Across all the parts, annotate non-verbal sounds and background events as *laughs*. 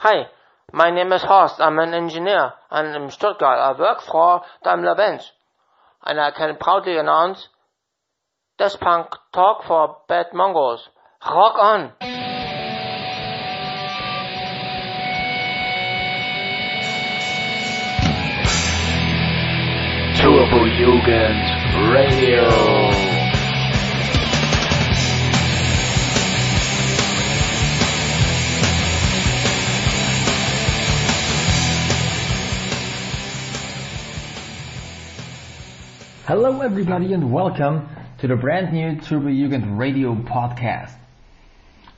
Hi, my name is Horst. I'm an engineer and in Stuttgart I work for Daimler Benz. And I can proudly announce Death Punk Talk for Bad Mongols. Rock on! Turbo Jugend Radio. Hello, everybody, and welcome to the brand new Turbo Radio podcast.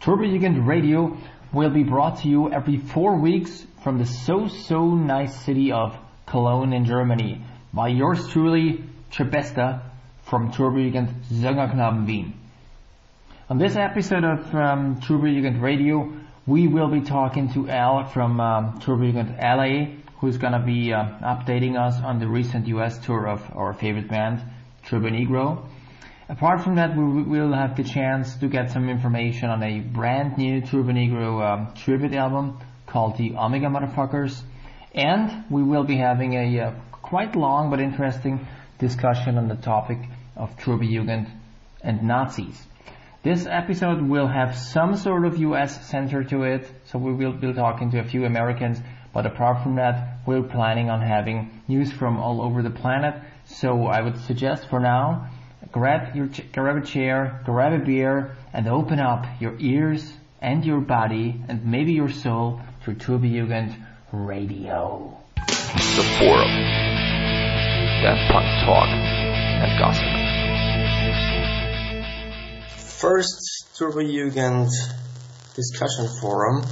Turbo Radio will be brought to you every four weeks from the so so nice city of Cologne in Germany by yours truly, Trebesta from Turbo Jugend Wien. On this episode of um, Radio, we will be talking to Al from um, LA, who's gonna be uh, updating us on the recent US tour of our favorite band, Turbo Negro. Apart from that, we will have the chance to get some information on a brand new Turbo Negro um, tribute album called the Omega Motherfuckers, and we will be having a uh, quite long but interesting discussion on the topic of Turbo Jugend and Nazis. This episode will have some sort of US center to it, so we will be talking to a few Americans, but apart from that, we're planning on having news from all over the planet. So I would suggest for now, grab your ch- grab a chair, grab a beer, and open up your ears and your body and maybe your soul to Turbo Jugend Radio. The Forum. Death Punk Talk and Gossip. first Turbo Jugend discussion forum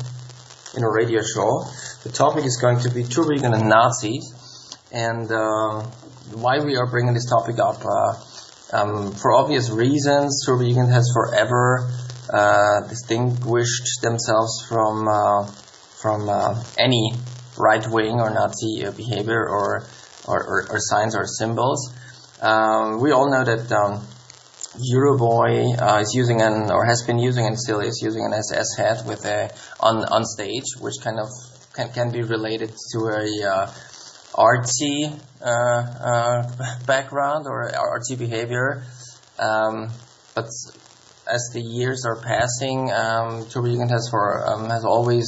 in a radio show. The topic is going to be Jugend and Nazis, and uh, why we are bringing this topic up. Uh, um, for obvious reasons, Jugend has forever uh, distinguished themselves from uh, from uh, any right wing or Nazi uh, behavior or or, or or signs or symbols. Um, we all know that. Um, Euroboy uh, is using an or has been using and still is using an SS hat with a on on stage, which kind of can, can be related to a uh, artsy uh, uh, *laughs* background or artsy behavior. Um, but as the years are passing, um, Turbo Jugend has for um, has always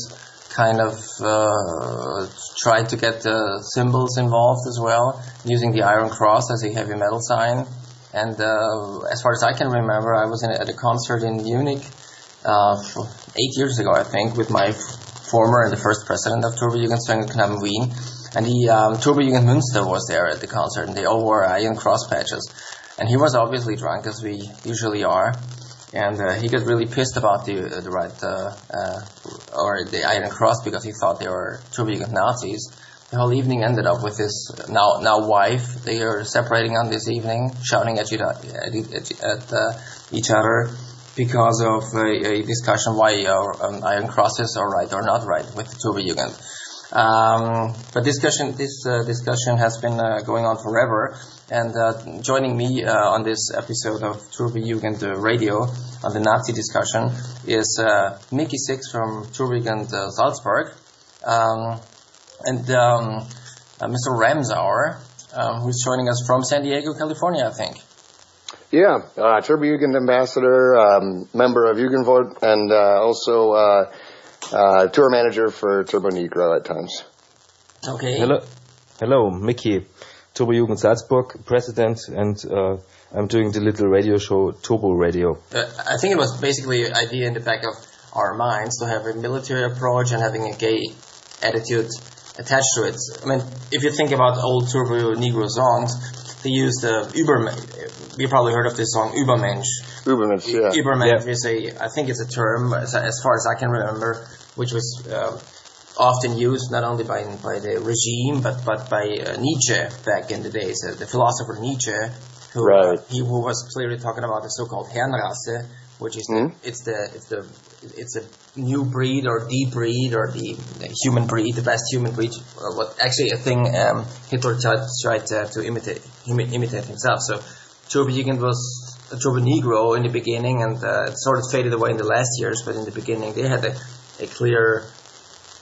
kind of uh, tried to get the symbols involved as well, using the Iron Cross as a heavy metal sign. And uh, as far as I can remember, I was in, at a concert in Munich uh, eight years ago, I think, with my former and the first president of Turbo Jugend Knaben Wien. And the um, Turbo Jugend Münster was there at the concert, and they all wore iron cross patches. And he was obviously drunk, as we usually are. And uh, he got really pissed about the the right uh, uh, or the Iron Cross because he thought they were Turbo Jugend Nazis the whole evening ended up with this now now wife. They are separating on this evening, shouting at, at, at, at uh, each other because of a, a discussion why uh, um, Iron Crosses are right or not right with the Turbo Jugend. Um, but discussion this uh, discussion has been uh, going on forever. And uh, joining me on this episode of Turbo Jugend Radio on the Nazi discussion is Mickey Six from Turbo Jugend Salzburg. Um, and um, uh, Mr. Ramsauer, um, who's joining us from San Diego, California, I think. Yeah, uh, Turbo Jugend ambassador, um, member of Jugendvoort, and uh, also uh, uh, tour manager for Turbo Negro at times. Okay. Hello, hello, Mickey, Turbo Jugend Salzburg, president, and uh, I'm doing the little radio show Turbo Radio. Uh, I think it was basically an idea in the back of our minds to have a military approach and having a gay attitude attached to it. I mean, if you think about old Turbo Negro songs, they use the Übermensch. You probably heard of this song, Übermensch. Ubermensch, yeah. Übermensch Yeah. is a, I think it's a term, as, as far as I can remember, which was um, often used not only by by the regime but but by uh, Nietzsche back in the days, uh, the philosopher Nietzsche, who Right. he who was clearly talking about the so-called Herrenrasse, which is the, it's the it's the it's a new breed or the breed or the, human breed, the best human breed. What actually a thing um, Hitler tried, tried to, to imitate imitate himself. So Turbo was a Turbo Negro in the beginning, and uh, it sort of faded away in the last years. But in the beginning, they had a, a clear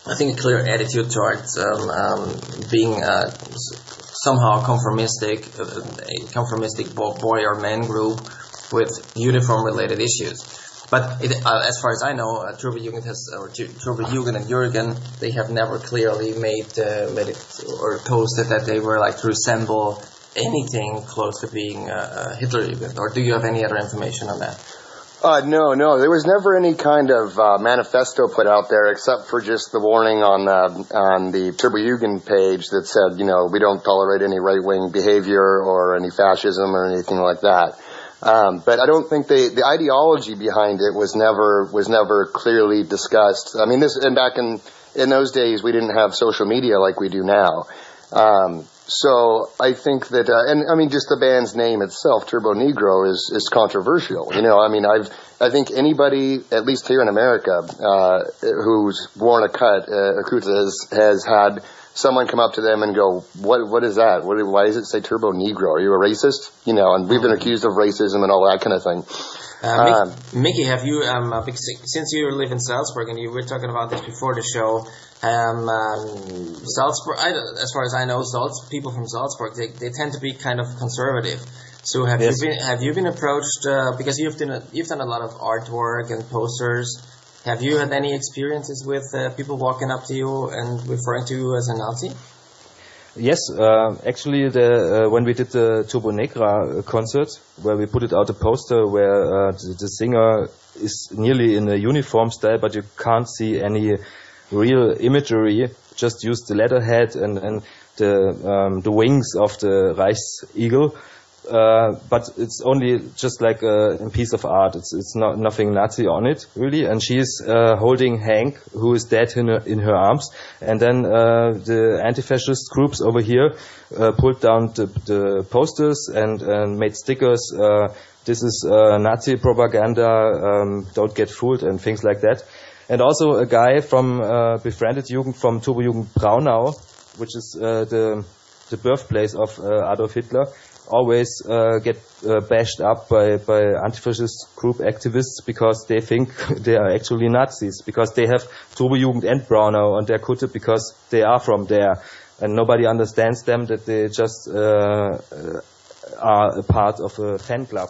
I think a clear attitude towards um, um, being uh, somehow conformistic, uh, a conformistic boy or man group with uniform related issues. But it, uh, as far as I know, uh, Turbojugend has, or Turbojugend and Jürgen, they have never clearly made, uh, made it or posted that they were like to resemble anything close to being uh, Hitler Jugend. Or do you have any other information on that? Uh, no, no. There was never any kind of uh, manifesto put out there except for just the warning on the on the Turbojugend page that said, you know, we don't tolerate any right wing behavior or any fascism or anything like that. Um, but I don't think they, the ideology behind it was never was never clearly discussed. I mean, this and back in in those days we didn't have social media like we do now. Um, so I think that, uh, and I mean, just the band's name itself, Turbonegro, is is controversial. You know, I mean, I've I think anybody, at least here in America, uh, who's worn a cut, uh, has has had someone come up to them and go, "What what is that? What, why does it say Turbo Negro? Are you a racist?" You know, and we've been accused of racism and all that kind of thing. Uh, um, Mickey, have you, um, uh, since you live in Salzburg and you were talking about this before the show, um, um, Salzburg, I, as far as I know, Salz, people from Salzburg, they, they tend to be kind of conservative. So have yes. you been have you been approached uh, because you've done a, you've done a lot of artwork and posters? Have you had any experiences with uh, people walking up to you and referring to you as a Nazi? Yes, uh, actually, the, uh, when we did the Turbo Negro concert, where we put it out a poster where uh, the, the, singer is nearly in a uniform style, but you can't see any real imagery. Just use the letterhead and, and the um, the wings of the Reichseagle. Uh, but it's only just like a, a, piece of art. It's it's not nothing Nazi on it really. And she's uh, holding Hank, who is dead in her, in her arms. And then uh, the anti-fascist groups over here uh, pulled down the, the posters and, and made stickers. Uh, this is Nazi propaganda. Um, don't get fooled and things like that. And also a guy from befriended Jugend from Turbojugend Braunau, which is the the birthplace of Adolf Hitler always uh, get uh, bashed up by, by anti-fascist group activists because they think *laughs* they are actually Nazis, because they have Turbojugend and Braunau on their Kutte because they are from there. And nobody understands them that they just uh, uh are a part of a fan club.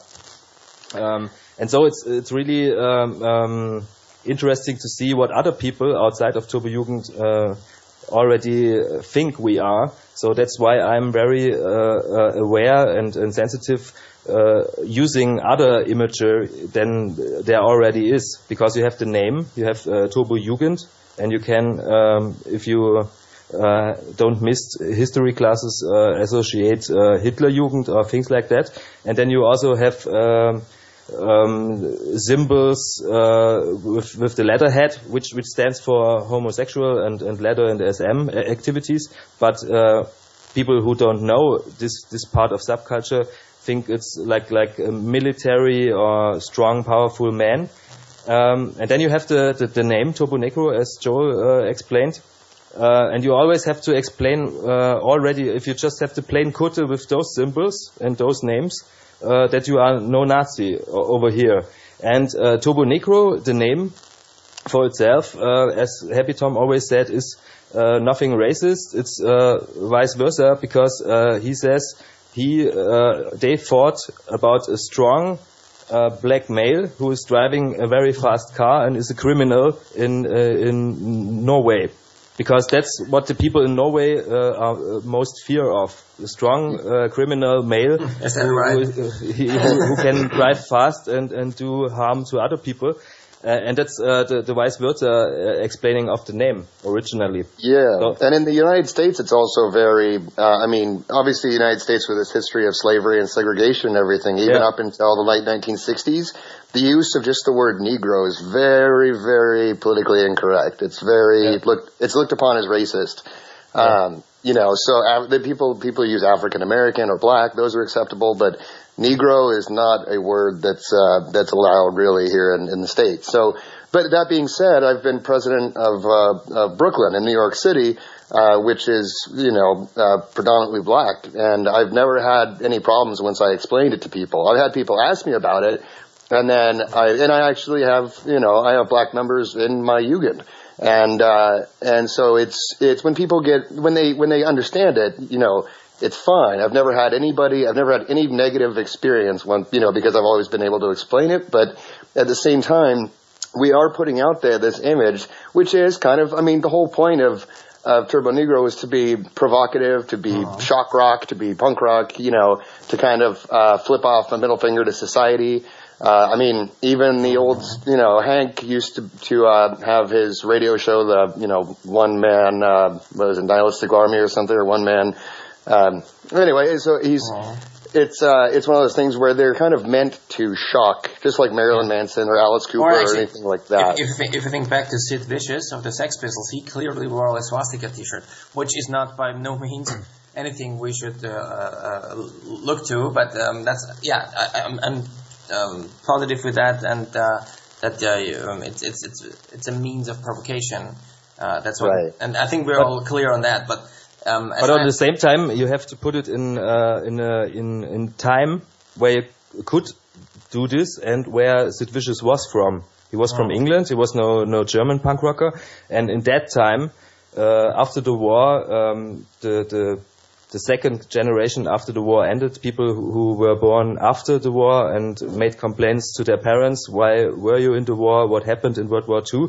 Um, and so it's, it's really um, um, interesting to see what other people outside of Turbojugend uh, already think we are. So that's why I'm very uh, uh, aware and, and sensitive uh, using other imagery than there already is, because you have the name, you have Turbo Jugend, and you can, um, if you uh, don't miss history classes, uh, associate uh, Hitler Jugend or things like that. And then you also have um, um, symbols uh, with, with the letterhead, which which stands for homosexual and, and leather and SM activities. But uh, people who don't know this this part of subculture think it's like like a military or strong, powerful man. Um, and then you have the, the, the name Turbonegro, as Joel uh, explained. Uh, and you always have to explain uh, already if you just have the plain kutte with those symbols and those names, that you are no Nazi over here. And uh, Turbonegro, the name for itself, uh, as Happy Tom always said, is uh, nothing racist. It's uh, vice versa because uh, he says he they thought about a strong black male who is driving a very fast car and is a criminal in in Norway because that's what the people in Norway uh, are uh, most fear of. A strong uh, criminal male *laughs* Is that right? who, who, can drive fast and, and do harm to other people. Uh, and that's uh, the, the vice versa uh, explaining of the name originally. Yeah, so, and in the United States, it's also very. I mean, obviously, the United States with its history of slavery and segregation and everything, even yeah. up until the late 1960s, the use of just the word Negro is very, very politically incorrect. It's very yeah. look, it's looked upon as racist. Yeah. Um, you know, so the people people use African American or black; those are acceptable, but Negro is not a word that's uh, that's allowed really here in, in the states. So, but that being said, I've been president of, uh, of Brooklyn in New York City, uh, which is you know uh, predominantly black, and I've never had any problems once I explained it to people. I've had people ask me about it, and then I, and I actually have, you know, I have black members in my Jugend. and uh, and so it's it's when people get when they when they understand it, you know, it's fine. I've never had anybody, I've never had any negative experience when you know because I've always been able to explain it. But at the same time, we are putting out there this image, which is kind of, I mean, the whole point of of Turbo Negro is to be provocative, to be uh-huh. shock rock, to be punk rock, you know, to kind of uh, flip off a middle finger to society. Uh, I mean, even the old, you know, Hank used to to uh, have his radio show, the you know, one man, uh, what was it, Nihilistic Army or something, or one man. Um, anyway, so he's uh-huh it's uh, it's one of those things where they're kind of meant to shock, just like Marilyn Manson or Alice Cooper or, actually, or anything like that. If, if, if, you think back to Sid Vicious of the Sex Pistols, he clearly wore a swastika T-shirt, which is not by no means anything we should uh, uh, look to. But um, that's yeah, i I, am um, positive with that, and uh, that uh, um, it's it's it's it's a means of provocation. Uh, that's what, right. and I think we're but, all clear on that, but. Um, but at the same time, you have to put it in uh, in uh, in in time where you could do this and where Sid Vicious was from. He was oh. from England. He was no no German punk rocker, and in that time, uh, after the war, um, the the the second generation after the war ended, people who were born after the war and made complaints to their parents, why were you in the war? What happened in World War II?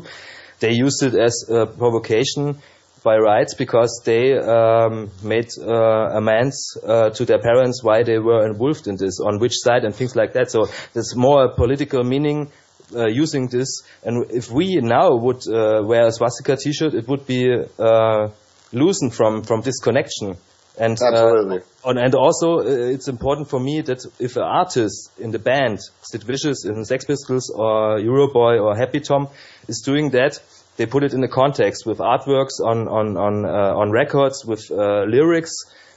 They used it as a provocation by rights because they um, made uh, amends uh, to their parents why they were involved in this, on which side, and things like that. So there's more political meaning uh, using this. And if we now would uh, wear a swastika T-shirt, it would be uh, loosened from from this connection. And uh, absolutely. On, and also, it's important for me that if an artist in the band, Sid Vicious in Sex Pistols or Euroboy or Happy Tom, is doing that they put it in the context with artworks on on on uh, on records, with uh, lyrics,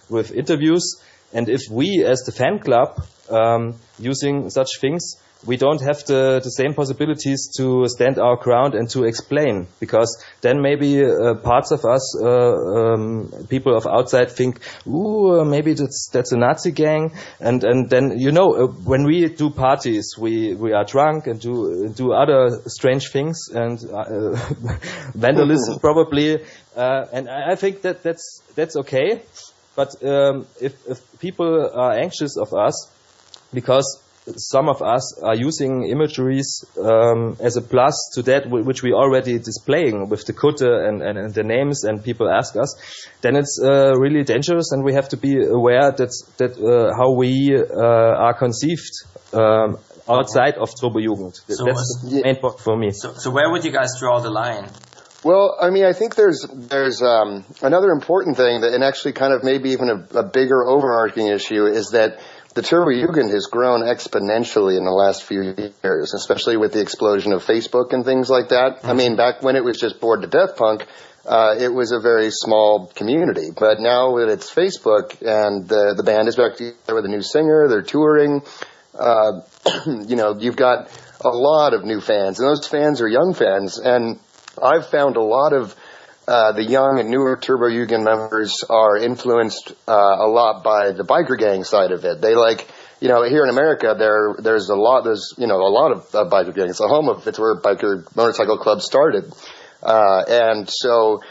with interviews. And if we, as the fan club, um, using such things, we don't have the, the same possibilities to stand our ground and to explain because then maybe uh, parts of us, uh, um, people of outside think, ooh, maybe that's, that's a Nazi gang. And, and then, you know, uh, when we do parties, we, we are drunk and do, do other strange things and uh, *laughs* vandalism *laughs* probably. Uh, and I think that that's, that's okay. But um, if, if people are anxious of us, because some of us are using imageries um, as a plus to that which we already displaying with the Kutte and, and, and, the names and people ask us, then it's uh, really dangerous and we have to be aware that, that uh, how we uh, are conceived um, outside of Turbo Jugend. So That's the main point for me. So, so where would you guys draw the line? Well, I mean, I think there's there's um, another important thing that, and actually, kind of maybe even a, a bigger overarching issue is that the Turbo Jugend has grown exponentially in the last few years, especially with the explosion of Facebook and things like that. Mm-hmm. I mean, back when it was just Bored to Death Punk, uh, it was a very small community. But now that it's Facebook and the the band is back together with a new singer, they're touring. Uh, *clears throat* you know, you've got a lot of new fans, and those fans are young fans. And I've found a lot of uh, the young and newer Turbo Jugend members are influenced uh, a lot by the biker gang side of it. They like, you know, here in America, there there's a lot there's you know a lot of uh, biker gangs. The home of it's where biker motorcycle clubs started, uh, and so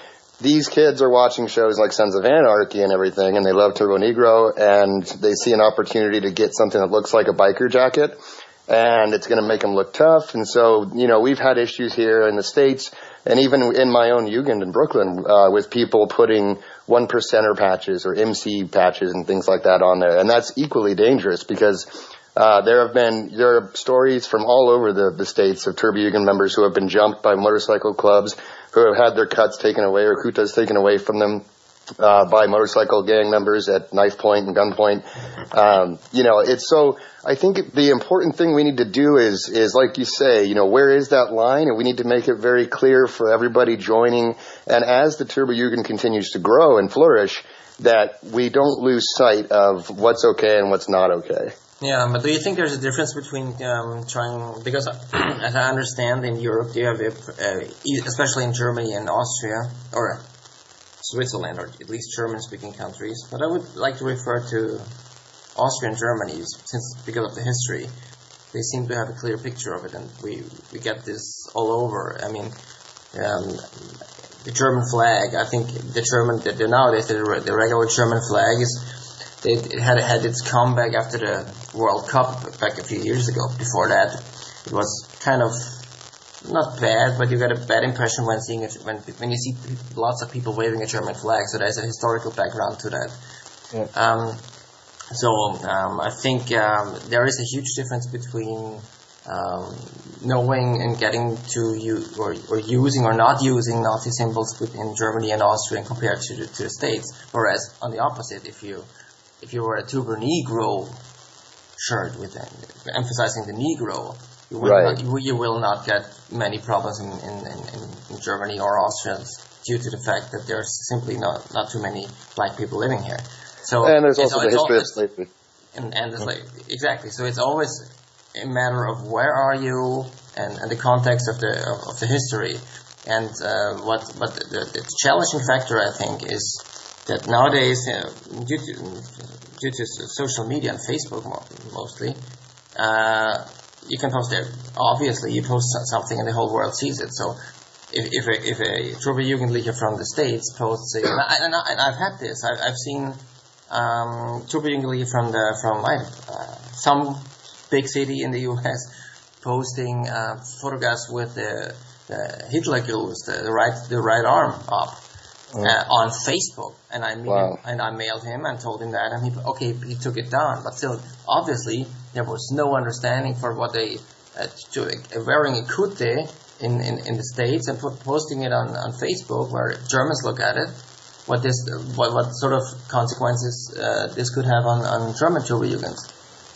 these kids are watching shows like Sons of Anarchy and everything, and they love Turbo Negro, and they see an opportunity to get something that looks like a biker jacket, and it's going to make them look tough. And so, you know, we've had issues here in the states and even in my own Jugend in Brooklyn, uh, with people putting one percenter patches or MC patches and things like that on there, and that's equally dangerous because uh, there have been there are stories from all over the, the states of Turbo Jugend members who have been jumped by motorcycle clubs, who have had their cuts taken away or kutas taken away from them uh, by motorcycle gang members at knife point and gunpoint. Um, you know, it's so. I think the important thing we need to do is is like you say, you know, where is that line, and we need to make it very clear for everybody joining. And as the Turbo Jugend continues to grow and flourish, that we don't lose sight of what's okay and what's not okay. Yeah, but do you think there's a difference between um, trying because, *clears throat* as I understand, in Europe you have, a, uh, especially in Germany and Austria, or Switzerland, or at least German-speaking countries. But I would like to refer to Austria and Germany, since because of the history, they seem to have a clear picture of it, and we we get this all over. I mean, um, the German flag. I think the German the, the nowadays the, the regular German flag is they it had had its comeback after the World Cup back a few years ago. Before that, it was kind of not bad, but you get a bad impression when seeing it when when you see lots of people waving a German flag. So there's a historical background to that. Um, so um, I think um, there is a huge difference between um, knowing and getting to you or, or using or not using Nazi symbols within Germany and Austria compared to the, to the States. Whereas on the opposite, if you if you wear a Turbo Negro shirt with emphasizing the Negro, you will, Right. not, you, you will not get many problems in, in, in, in- Germany or Austria due to the fact that there's simply not, not too many black people living here. So And there's also al- the history of slavery. and, and it's like exactly so it's always a matter of where are you and, and the context of the of, of the history and uh, what but the, the challenging factor I think is that nowadays uh, due to due to social media and Facebook mo- mostly uh, you can post there obviously you post something and the whole world sees it. So if, if a, if a Turbo Jugendliche from the States posts a, and, I, and, I, I've had this. I've, I've seen um, Turbo Jugendliche from the from uh, some big city in the U.S. posting uh, photographs with the, the Hitler Gruß, the, the right the right arm up uh, on Facebook, and I Wow. and I mailed him and told him that, and he okay he took it down, but still obviously there was no understanding for what they uh, to, uh, wearing a kutte in, in, in the states and put, posting it on, on Facebook where Germans look at it what this what, what sort of consequences uh, this could have on, on German Turbojugend.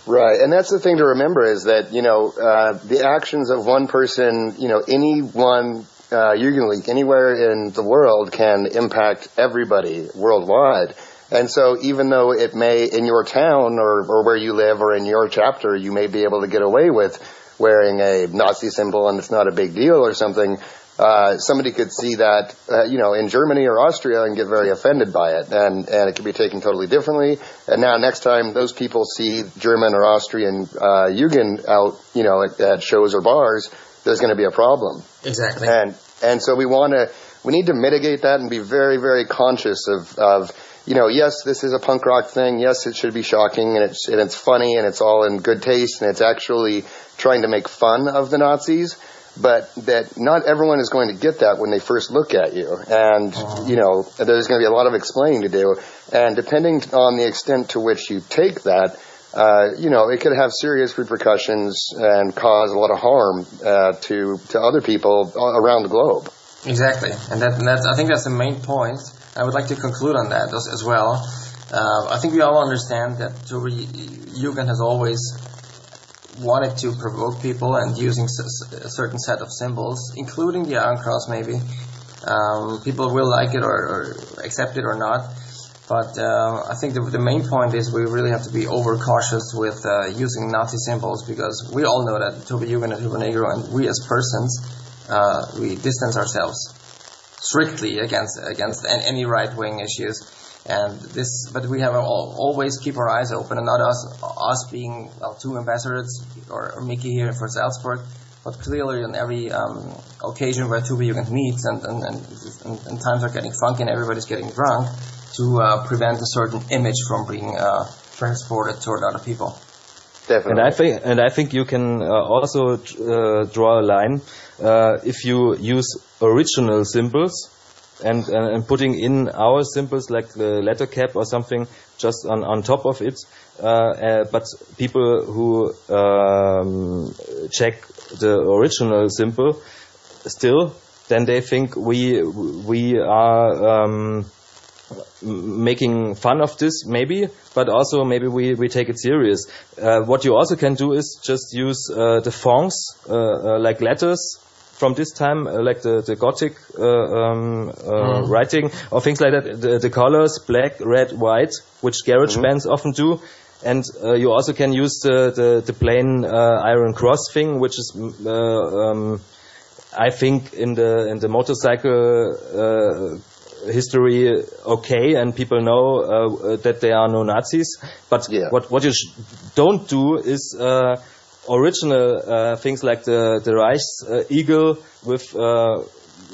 Right, and that's the thing to remember is that you know uh, the actions of one person, you know, any one uh, anywhere in the world can impact everybody worldwide. And so, even though it may in your town or, or where you live or in your chapter, you may be able to get away with wearing a Nazi symbol and it's not a big deal or something. Uh, somebody could see that, uh, you know, in Germany or Austria and get very offended by it, and and it could be taken totally differently. And now, next time those people see German or Austrian uh, Jugend out, you know, at, at shows or bars, there's going to be a problem. Exactly. And and so we want to we need to mitigate that and be very very conscious of of you know yes this is a punk rock thing yes it should be shocking and it's and it's funny and it's all in good taste and it's actually trying to make fun of the Nazis but that not everyone is going to get that when they first look at you and you know there's going to be a lot of explaining to do and depending on the extent to which you take that uh, you know, it could have serious repercussions and cause a lot of harm uh, to to other people around the globe. Exactly, and that that's, I think that's the main point. I would like to conclude on that as, as well. Uh, I think we all understand that Turbo Jugend has always wanted to provoke people and using a certain set of symbols, including the Iron Cross maybe. Um, people will like it or, or accept it or not. But uh, I think the, the main point is we really have to be overcautious with uh, using Nazi symbols because we all know that Turbo Jugend and Turbo Negro and we as persons, uh, we distance ourselves strictly against against any right wing issues. And this, but we have to al- always keep our eyes open, and not us us being well two ambassadors or, or Mickey here for Salzburg, but clearly on every um, occasion where Turbo Jugend meets and and, and and and times are getting funky and everybody's getting drunk, to uh, prevent a certain image from being uh, transported toward other people. Definitely. And I think, and I think you can uh, also uh, draw a line uh, if you use original symbols and, and and putting in our symbols like the letter cap or something just on on top of it. Uh, uh, but people who um, check the original symbol still, then they think we we are. Um, making fun of this maybe but also maybe we, we take it serious uh, what you also can do is just use uh, the fonts uh, uh, like letters from this time uh, like the, the gothic uh, um, uh, writing or things like that the, the colors black red white which garage bands often do and uh, you also can use the, the, the plain uh, iron cross thing which is mm, uh, um, I think in the in the motorcycle uh, history okay, and people know uh, that there are no Nazis. But Yeah. what what you sh- don't do is uh, original uh, things like the the Reichs uh, eagle with uh,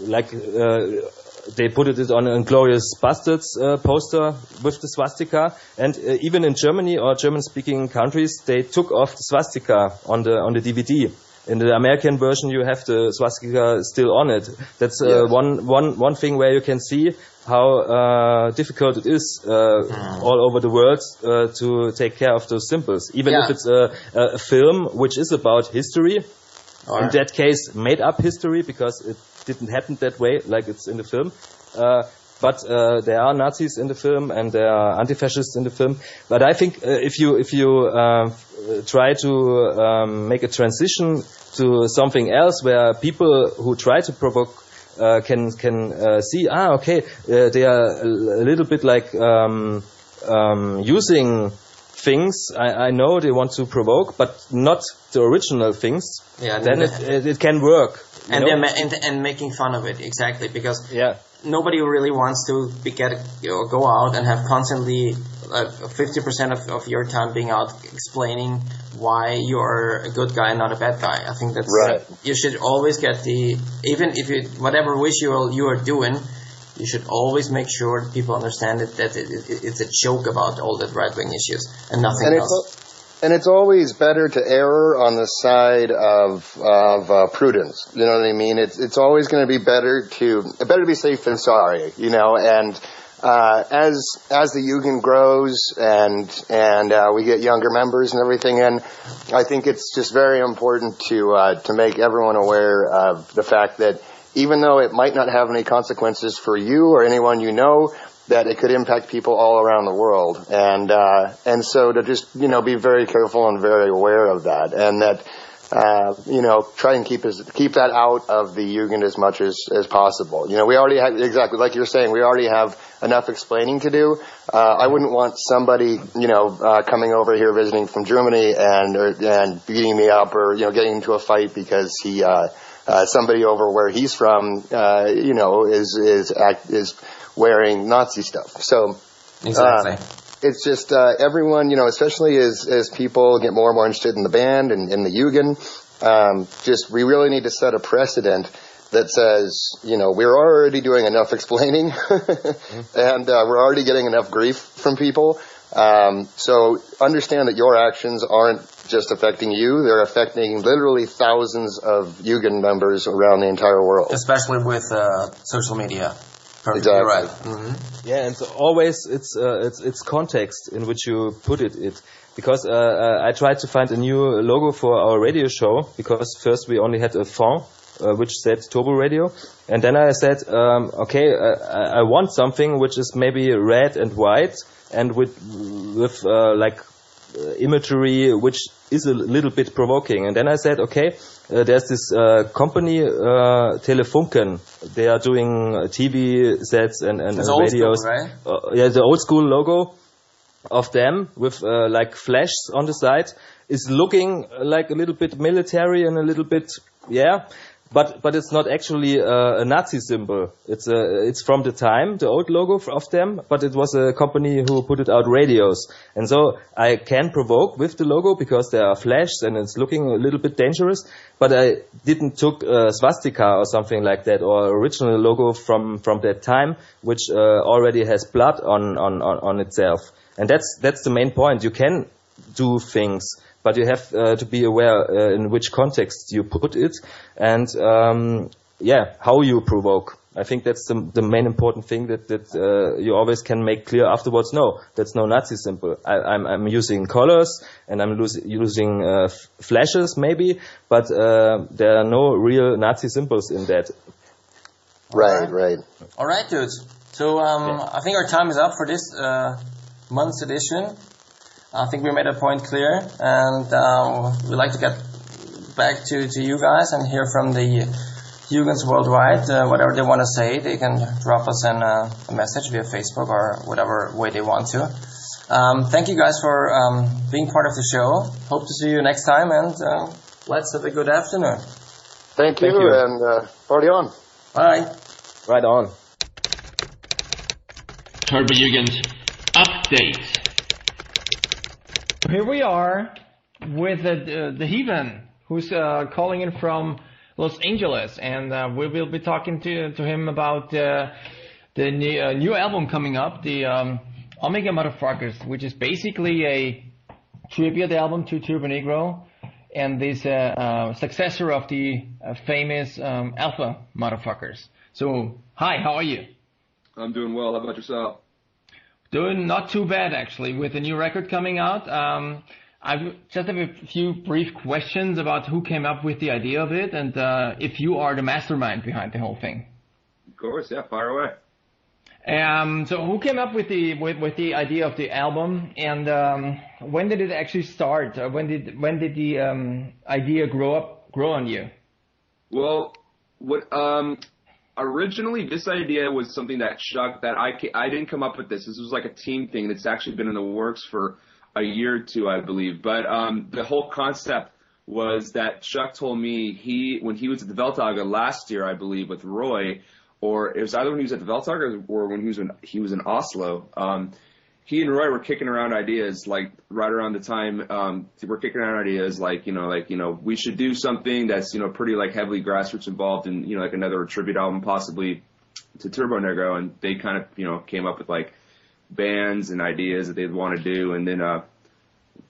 like uh, they put it on a Glorious Bastards uh, poster with the swastika, and uh, even in Germany or German-speaking countries, they took off the swastika on the on the DVD. In the American version, you have the swastika still on it. That's uh, Yes. one one one thing where you can see how uh, difficult it is uh, all over the world uh, to take care of those symbols, even Yeah. if it's a, a film which is about history in that case made up history because it didn't happen that way like it's in the film uh, but uh, there are Nazis in the film and there are anti-fascists in the film. But I think uh, if you if you uh, try to um, make a transition to something else where people who try to provoke uh, can can uh, see ah okay uh, they are a little bit like um, um, using things I, I know they want to provoke but not the original things Yeah, then it, it, it can work and and, and making fun of it exactly because yeah nobody really wants to be get you know, go out and have constantly fifty percent of, of your time being out explaining why you're a good guy and not a bad guy. I think that's Right. You should always get the even if you whatever visual you are doing, you should always make sure that people understand it that it, it, it's a joke about all the right wing issues and nothing and else. it's and it's always better to err on the side of of uh, prudence. You know what I mean? It's it's always going to be better to better to be safe than sorry. You know, and uh, as as the Jugend grows and and uh, we get younger members and everything in, I think it's just very important to uh, to make everyone aware of the fact that even though it might not have any consequences for you or anyone you know, that it could impact people all around the world, and uh, and so to just you know be very careful and very aware of that, and that uh, you know try and keep as, keep that out of the Jugend as much as as possible. You know, we already have exactly like you're saying, we already have enough explaining to do. Uh, I wouldn't want somebody you know uh, coming over here visiting from Germany and or, and beating me up or you know getting into a fight because he. Uh, uh, somebody over where he's from, uh, you know, is is act, is wearing Nazi stuff. So exactly. uh, it's just uh, everyone, you know, especially as as people get more and more interested in the band and in the Jugend, um, just we really need to set a precedent that says, you know, we're already doing enough explaining, *laughs* and uh, we're already getting enough grief from people. Um, so understand that your actions aren't just affecting you; they're affecting literally thousands of Jugend members around the entire world. Especially with uh, social media. Perfectly Exactly. right. hmm Yeah, and so always it's uh, it's it's context in which you put it. It because uh, uh, I tried to find a new logo for our radio show because first we only had a font uh, which said Turbo Radio, and then I said, um, okay, uh, I I want something which is maybe red and white and with with uh, like imagery which is a little bit provoking. And then I said, okay, uh, there's this uh, company, uh, Telefunken. They are doing uh, TV sets and, and, and old school, radios. right? Uh, yeah, the old school logo of them with uh, like flashes on the side is looking like a little bit military and a little bit, yeah. But but it's not actually uh, a Nazi symbol. It's a it's from the time the old logo of them, but it was a company who put it out radios, and so I can provoke with the logo because there are flashes and it's looking a little bit dangerous. But I didn't took a swastika or something like that or original logo from from that time, which uh, already has blood on on, on itself, and that's that's the main point. You can do things but you have uh, to be aware uh, in which context you put it and um, yeah how you provoke i think that's the, the main important thing that, that uh, you always can make clear afterwards no that's no nazi symbol I, I'm, I'm using colors and i'm lose, using uh, f- flashes maybe but uh, there are no real nazi symbols in that Right, right. All right, dudes. So um, I think our time is up for this uh, month's edition. I think we made a point clear, and um, we'd like to get back to, to you guys and hear from the Hugans worldwide. Uh, whatever they want to say, they can drop us in a, a message via Facebook or whatever way they want to. Um, thank you guys for um, being part of the show. Hope to see you next time, and uh, let's have a good afternoon. Thank you, Thank you. and uh, party on. Bye. right on Turbojugend update. Here we are with the, uh, the Heathen, who's uh, calling in from Los Angeles, and uh, we will be talking to to him about the new, new album coming up, the um, Omega Motherfuckers, which is basically a tribute album to Turbo Negro and this uh, uh, successor of the uh, famous um, Alpha Motherfuckers. So, hi, how are you? I'm doing well. How about yourself? Doing not too bad actually. With the new record coming out, um, I just have a few brief questions about who came up with the idea of it and uh, if you are the mastermind behind the whole thing. Of course, yeah. Fire away. Um, so who came up with the with, with the idea of the album and um, when did it actually start? Uh, when did when did the um, idea grow up grow on you? Well, what um, originally this idea was something that Chuck that I I didn't come up with this. This was like a team thing that's actually been in the works for a year or two, I believe. But um, the whole concept was that Chuck told me he when he was at the Welttage last year, I believe, with Roy or it was either when he was at the Welttage or when he was in, he was in Oslo. Um, he and Roy were kicking around ideas like right around the time um, we're kicking around ideas like you know like you know we should do something that's you know pretty like heavily grassroots involved in you know like another tribute album possibly to Turbo Negro. And they kind of you know came up with like bands and ideas that they'd want to do. And then uh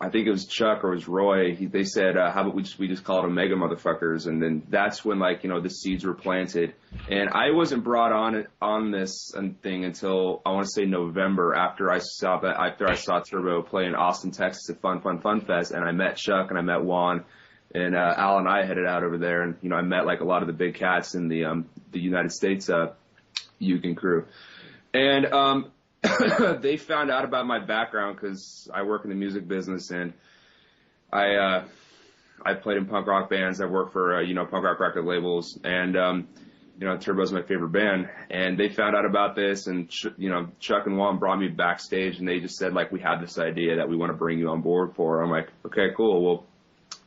I think it was Chuck or it was Roy. He, they said, uh, "How about we just we just call it Omega motherfuckers?" And then that's when like you know the seeds were planted. And I wasn't brought on on this thing until I want to say November after I saw that after I saw Turbo play in Austin, Texas at Fun Fun Fun Fest, and I met Chuck and I met Juan. And uh, Al and I headed out over there, and you know I met like a lot of the big cats in the um, the United States uh, Yugen crew, and um, *coughs* they found out about my background because I work in the music business and I uh, I played in punk rock bands. I work for uh, you know punk rock record labels and um, you know Turbo's my favorite band. And they found out about this and Ch- you know Chuck and Juan brought me backstage and they just said like we have this idea that we want to bring you on board for. I'm like okay cool. Well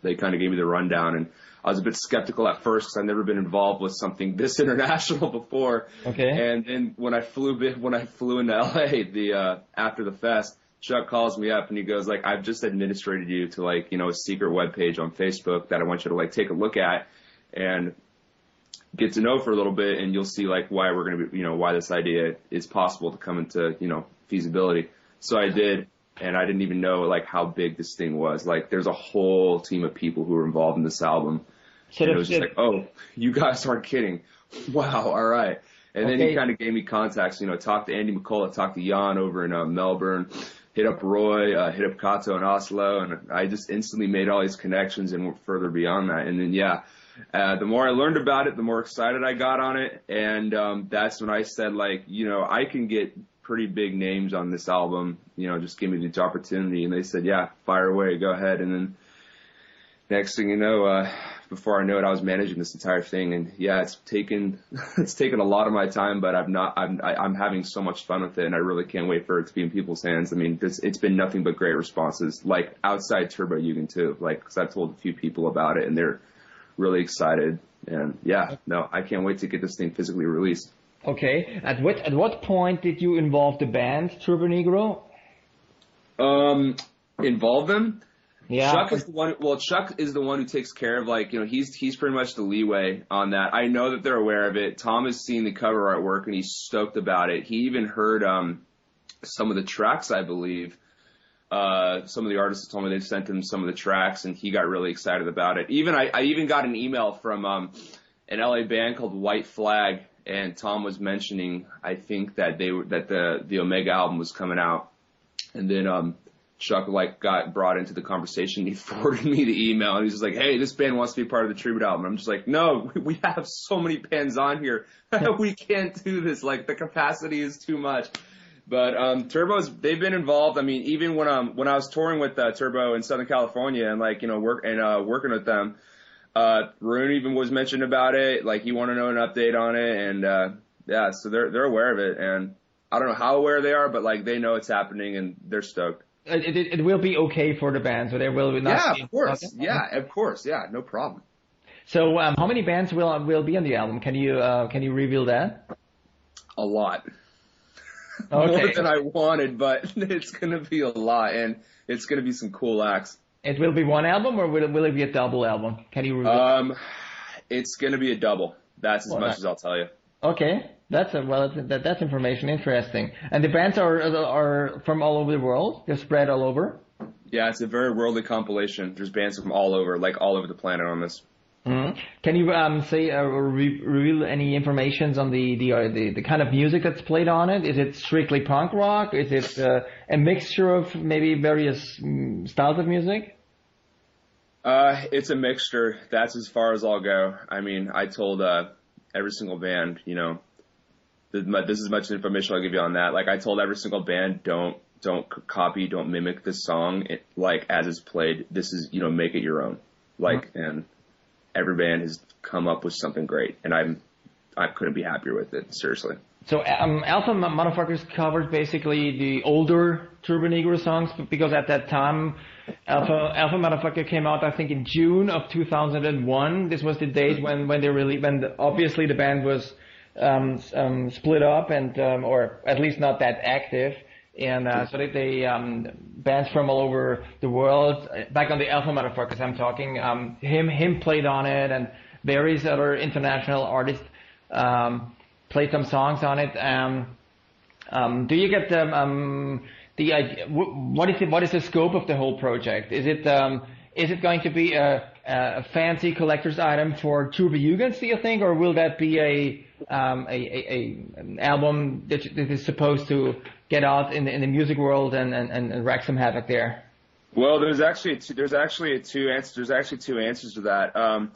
they kind of gave me the rundown and I was a bit skeptical at first because I've never been involved with something *laughs* this international before. Okay. And then when I flew when I flew into *laughs* LA the uh, after the fest, Chuck calls me up and he goes like, "I've just administrated you to like you know a secret web page on Facebook that I want you to like take a look at and get to know for a little bit, and you'll see like why we're gonna be you know why this idea is possible to come into you know feasibility." So I did and I didn't even know like how big this thing was. Like there's a whole team of people who were involved in this album. And it was just like, oh, you guys aren't kidding. *laughs* Wow, all right. And then he kind of gave me contacts, you know, talked to Andy McCullough, talked to Jan over in uh, Melbourne, hit up Roy, uh, hit up Kato in Oslo, and I just instantly made all these connections and went further beyond that. And then, yeah, uh, the more I learned about it, the more excited I got on it. And, um, that's when I said, like, you know, I can get pretty big names on this album, you know, just give me the opportunity. And they said, yeah, fire away, go ahead. And then next thing you know, uh, before I know it, I was managing this entire thing. And yeah, it's taken, *laughs* it's taken a lot of my time, but I'm not, I'm, I, I'm having so much fun with it. And I really can't wait for it to be in people's hands. I mean, this, it's been nothing but great responses, like outside Turbo Jugend too. Like, cause I've told a few people about it and they're really excited. And yeah, no, I can't wait to get this thing physically released. Okay. At what at what point did you involve the band Turbo Negro? Um, involve them. Yeah. Chuck is the one. Well, Chuck is the one who takes care of like you know he's he's pretty much the leeway on that. I know that they're aware of it. Tom has seen the cover artwork and he's stoked about it. He even heard um some of the tracks, I believe. Uh, some of the artists told me they sent him some of the tracks and he got really excited about it. Even I, I even got an email from um an LA band called White Flag and Tom was mentioning I think that they were that the the Omega album was coming out and then um Chuck like got brought into the conversation. He *laughs* forwarded me the email and he's just like, "Hey, this band wants to be part of the tribute album." I'm just like, "No, *laughs* we- have so many bands on here. *laughs* we can't do this. Like the capacity is too much." But um Turbo's they've been involved. I mean, even when um when I was touring with uh, Turbo in Southern California and like you know work and uh working with them, uh Rune even was mentioned about it. Like he wanted to know an update on it and uh yeah, so they're they're aware of it and I don't know how aware they are, but like they know it's happening and they're stoked. It, it, it will be okay for the band, so there will not Yeah, be- of course. Okay. Yeah, of course. Yeah, no problem. So, um, how many bands will will be on the album? Can you uh, can you reveal that? A lot. *laughs* More than I wanted, but *laughs* it's gonna be a lot, and it's gonna be some cool acts. It will be one album, or will it, will it be a double album? Can you reveal? Um, It's going to be a double. That's as Well, much that- as I'll tell you. Okay, that's a, well, that, that's information interesting. And the bands are are from all over the world. They're spread all over. Yeah, it's a very worldly compilation. There's bands from all over, like all over the planet on this. Mhm. Can you um, say uh, re- reveal any informations on the the, uh, the the kind of music that's played on it? Is it strictly punk rock? Is it uh, a mixture of maybe various mm, styles of music? Uh, it's a mixture. That's as far as I'll go. I mean, I told uh, every single band, you know, this is mu- this is much information I'll give you on that. Like I told every single band, don't don't copy, don't mimic this song. It, like as it's played, this is you know make it your own. Like and every band has come up with something great, and I'm I couldn't be happier with it. Seriously. So um, Alpha Motherfuckers covered basically the older Turbo Negro songs because at that time Alpha Alpha Motherfucker came out I think in June of 2001. This was the date when when they really when the, obviously the band was um, um, split up and um, or at least not that active. And uh, so they, they um, bands from all over the world, uh, back on the Alpha Motherfuckers I'm talking, um, him him played on it and various other international artists um, played some songs on it. Um, um, do you get the um, the idea, what is it, what is the scope of the whole project? Is it um, is it going to be a, a fancy collector's item for Turbo Jugends, do you think, or will that be a um, a, a, an album that, that is supposed to get out in the, in the music world and, and, and wreak some havoc there? Well, there's actually two, there's actually two answers. There's actually two answers to that. Um,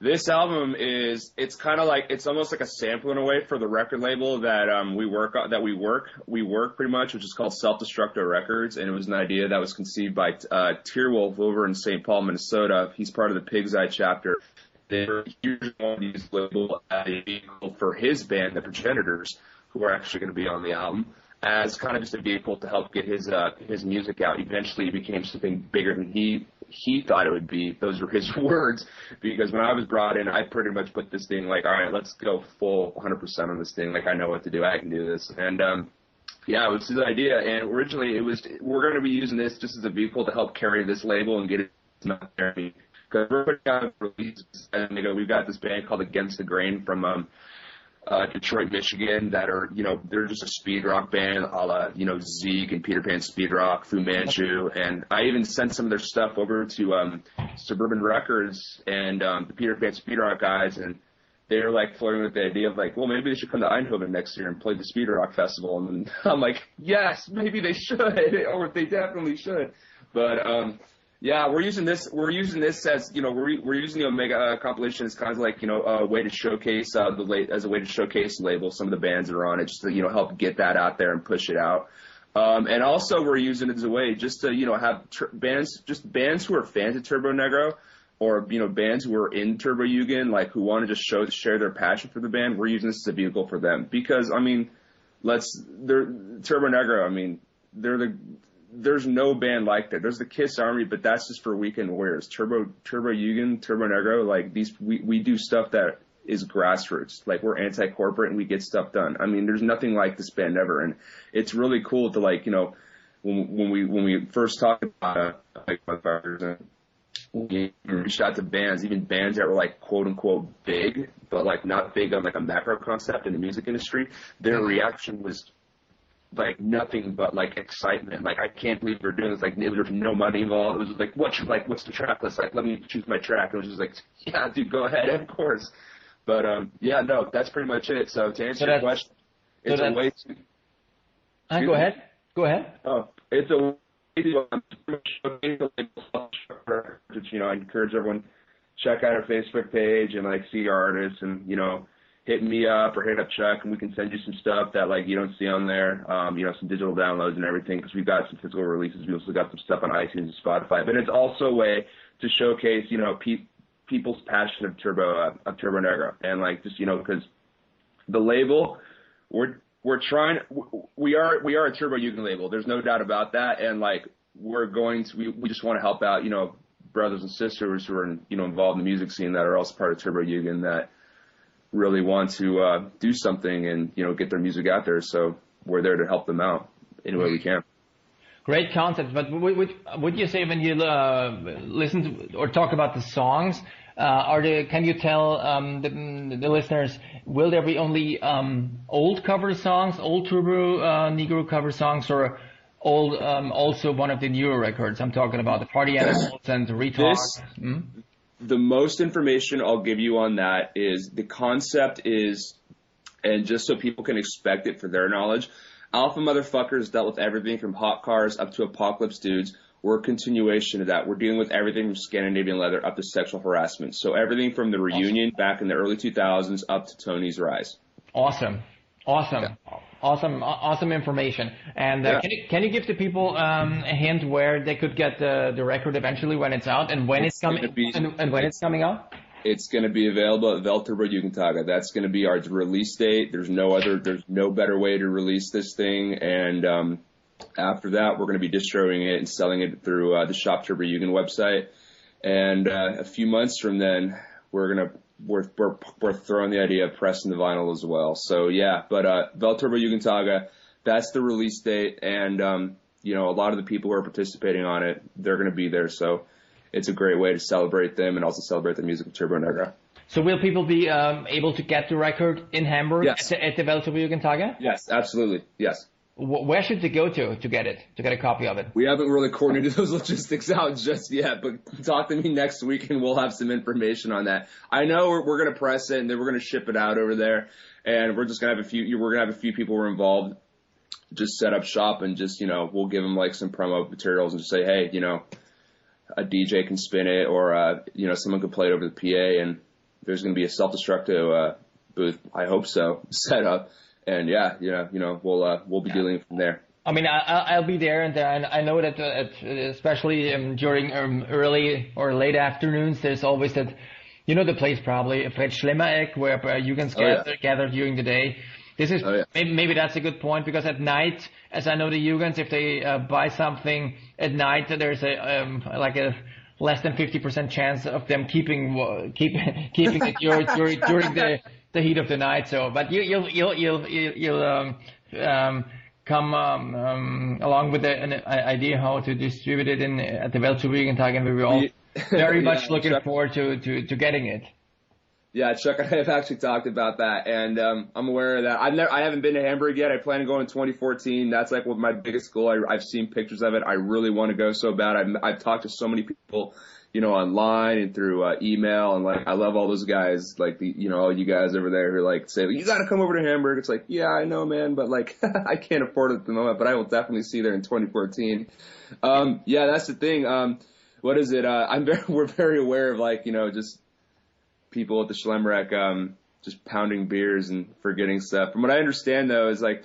this album is it's kind of like it's almost like a sample in a way for the record label that um, we work on, that we work we work pretty much, which is called Self Destructo Records, and it was an idea that was conceived by uh, Tearwolf over in St. Paul, Minnesota. He's part of the Pig's Eye chapter. They were one of these label as a vehicle for his band, the Progenitors, who are actually going to be on the album as kind of just a vehicle to help get his uh, his music out. Eventually, it became something bigger than he he thought it would be. Those were his *laughs* words. Because when I was brought in, I pretty much put this thing like, all right, let's go full 100% on this thing. Like I know what to do. I can do this. And um, yeah, it was his idea. And originally, it was we're going to be using this just as a vehicle to help carry this label and get it out there. Because we're putting out releases, and know, we've got this band called Against the Grain from um, uh, Detroit, Michigan, that are, you know, they're just a speed rock band, a la, you know, Zeke and Peter Pan Speed Rock, Fu Manchu, and I even sent some of their stuff over to um, Suburban Records and um, the Peter Pan Speed Rock guys, and they're like flirting with the idea of like, well, maybe they should come to Eindhoven next year and play the Speed Rock Festival, and *laughs* I'm like, yes, maybe they should, *laughs* or they definitely should, but um, yeah, we're using this. We're using this as you know, we're we're using the Omega uh, compilation as kind of like you know a way to showcase uh, the late as a way to showcase label some of the bands that are on it, just to you know help get that out there and push it out. Um, and also we're using it as a way just to you know have tur bands, just bands who are fans of Turbo Negro, or you know bands who are in Turbo Jugend, like who want to just show share their passion for the band. We're using this as a vehicle for them because I mean, let's they're Turbo Negro. I mean, they're the there's no band like that. There's the Kiss Army, but that's just for weekend warriors. Turbo Turbo Jugend, Turbo Negro, like these we, we do stuff that is grassroots. Like we're anti corporate and we get stuff done. I mean, there's nothing like this band ever and it's really cool to like, you know, when when we when we first talked about uh, like we reached out to bands, even bands that were like quote unquote big, but like not big on like a macro concept in the music industry, their reaction was like nothing but like excitement. Like I can't believe we're doing this. Like there was no money involved. It was like what's like what's the track list? Like let me choose my track. And it was just like *laughs* yeah, dude, go ahead, *laughs* of course. But um, yeah, no, that's pretty much it. So to answer So your question, so it's a way to Uh, go ahead. Go ahead. Oh, it's a way to um, showcase the label you know, I encourage everyone check out our Facebook page and like see our artists and you know hit me up or hit up Chuck and we can send you some stuff that like you don't see on there. Um, you know, some digital downloads and everything because we've got some physical releases. We also got some stuff on iTunes and Spotify. But it's also a way to showcase you know pe- people's passion of Turbo uh, of Turbo Negro and like just you know because the label we're we're trying we are we are a Turbo Jugend label there's no doubt about that and like we're going to we, we just want to help out you know brothers and sisters who are you know involved in the music scene that are also part of Turbo Jugend that really want to uh, do something and you know get their music out there so we're there to help them out any way we can Great concept, but would, would, would you say when you uh, listen to or talk about the songs, Uh, are there, can you tell um, the, the listeners, will there be only um, old cover songs, old Turbo uh, Negro cover songs, or old um, also one of the newer records? I'm talking about the Party Animals and the Retox. This- Hmm? The most information I'll give you on that is the concept is, and just so people can expect it for their knowledge, Alpha Motherfuckers dealt with everything from hot cars up to apocalypse dudes. We're a continuation of that. We're dealing with everything from Scandinavian leather up to sexual harassment. So everything from the reunion back in the early 2000s up to Tony's rise. Awesome. Awesome. Awesome. Awesome information. And uh, Yeah. can you can you give the people um, a hint where they could get the, the record eventually when it's out and when it's, It's coming be- and, and when it's coming out? It's going to be available at Weltturbojugendtage. That's going to be our release date. There's no other, there's no better way to release this thing. And um, after that, we're going to be distributing it and selling it through uh, the Shop Turbo Jugend website. And uh, a few months from then, we're going to we're, we're we're throwing the idea of pressing the vinyl as well. So yeah, but uh, Weltturbojugendtage, that's the release date, and um, you know a lot of the people who are participating on it, they're going to be there. So it's a great way to celebrate them and also celebrate the music of Turbo Negro. So will people be um, able to get the record in Hamburg Yes. at the, at the Weltjugendtage? Yes, absolutely. Yes. Wh- Where should they go to to get it to get a copy of it? We haven't really coordinated *laughs* those logistics out just yet, but talk to me next week and we'll have some information on that. I know we're, we're going to press it and then we're going to ship it out over there, and we're just going to have a few. We're going to have a few people who are involved. Just set up shop and just you know we'll give them like some promo materials and just say hey you know a DJ can spin it or uh, you know someone can play it over the PA and there's going to be a self-destructive uh, booth. I hope so *laughs* set up and yeah you know you know we'll uh, we'll be dealing from there. I mean, I, I- I'll be there, and, uh, and I know that, uh, at, especially um, during um, early or late afternoons, there's always that, you know, the place probably, Fred Schlemmereck, where uh, you can Oh, yeah. gather, gather during the day. This is Oh, yeah. maybe, maybe that's a good point because at night, as I know the Jugends, if they uh, buy something at night, there's a um, like a less than 50% chance of them keeping wa- keep *laughs* keeping it during during, during the the heat of the night. So, but you you'll you'll you'll you'll, you'll um, um, come um, um, along with the, an idea how to distribute it in at the Weltjugendtag, and we were all *laughs* very Yeah, much looking Chuck- forward to, to to getting it. Yeah, Chuck and *laughs* I have actually talked about that, and um, I'm aware of that. I've never, I haven't been to Hamburg yet. I plan to go in 2014. That's like what my biggest goal. I, I've seen pictures of it. I really want to go so bad. I've, I've talked to so many people, you know, online and through uh, email, and like I love all those guys, like the, you know, all you guys over there who like say you got to come over to Hamburg. It's like, yeah, I know, man, but like *laughs* I can't afford it at the moment. But I will definitely see there in 2014. Um, yeah, that's the thing. Um, what is it? Uh, I'm very, *laughs* we're very aware of like, you know, just people at the Schlemmereck um, just pounding beers and forgetting stuff. From what I understand though, is like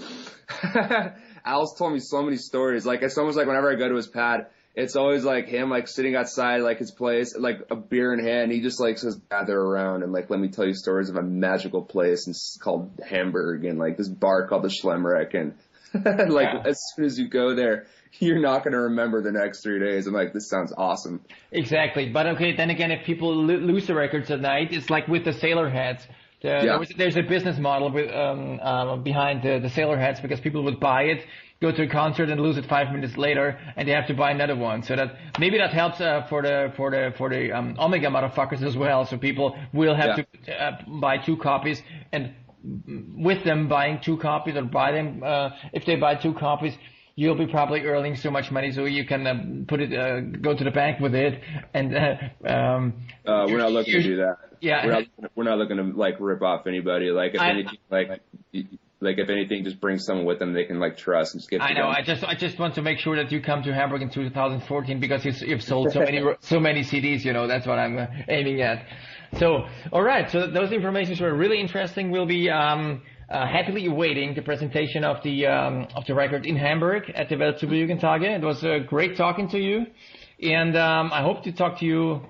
*laughs* Al's told me so many stories. Like it's almost like whenever I go to his pad, it's always like him like sitting outside like his place, like a beer in hand. He just like says gather around and like let me tell you stories of a magical place and it's called Hamburg and like this bar called the Schlemmereck and *laughs* like Yeah. as soon as you go there, you're not gonna remember the next three days. I'm like, this sounds awesome. Exactly, but okay. Then again, if people lo- lose the records at night, it's like with the sailor hats. Yeah. there was, there's a business model with, um, uh, behind the, the sailor hats because people would buy it, go to a concert, and lose it five minutes later, and they have to buy another one. So that maybe that helps uh, for the for the for the um, Omega motherfuckers as well. So people will have Yeah. to uh, buy two copies, and with them buying two copies or buy them uh, if they buy two copies. You'll be probably earning so much money, so you can uh, put it, uh, go to the bank with it, and uh, um, Uh, we're not looking to do that. Yeah. We're not, we're not looking to like rip off anybody. Like if I- anything, like like if anything, just bring someone with them they can like trust and just get. I know. together. I just I just want to make sure that you come to Hamburg in 2014 because you've, you've sold so many so many CDs. You know that's what I'm uh, aiming at. So all right. So those informations were really interesting. We'll be um, happily awaiting the presentation of the um, of the record in Hamburg at the Weltjugendtage. It was uh, great talking to you, and um, I hope to talk to you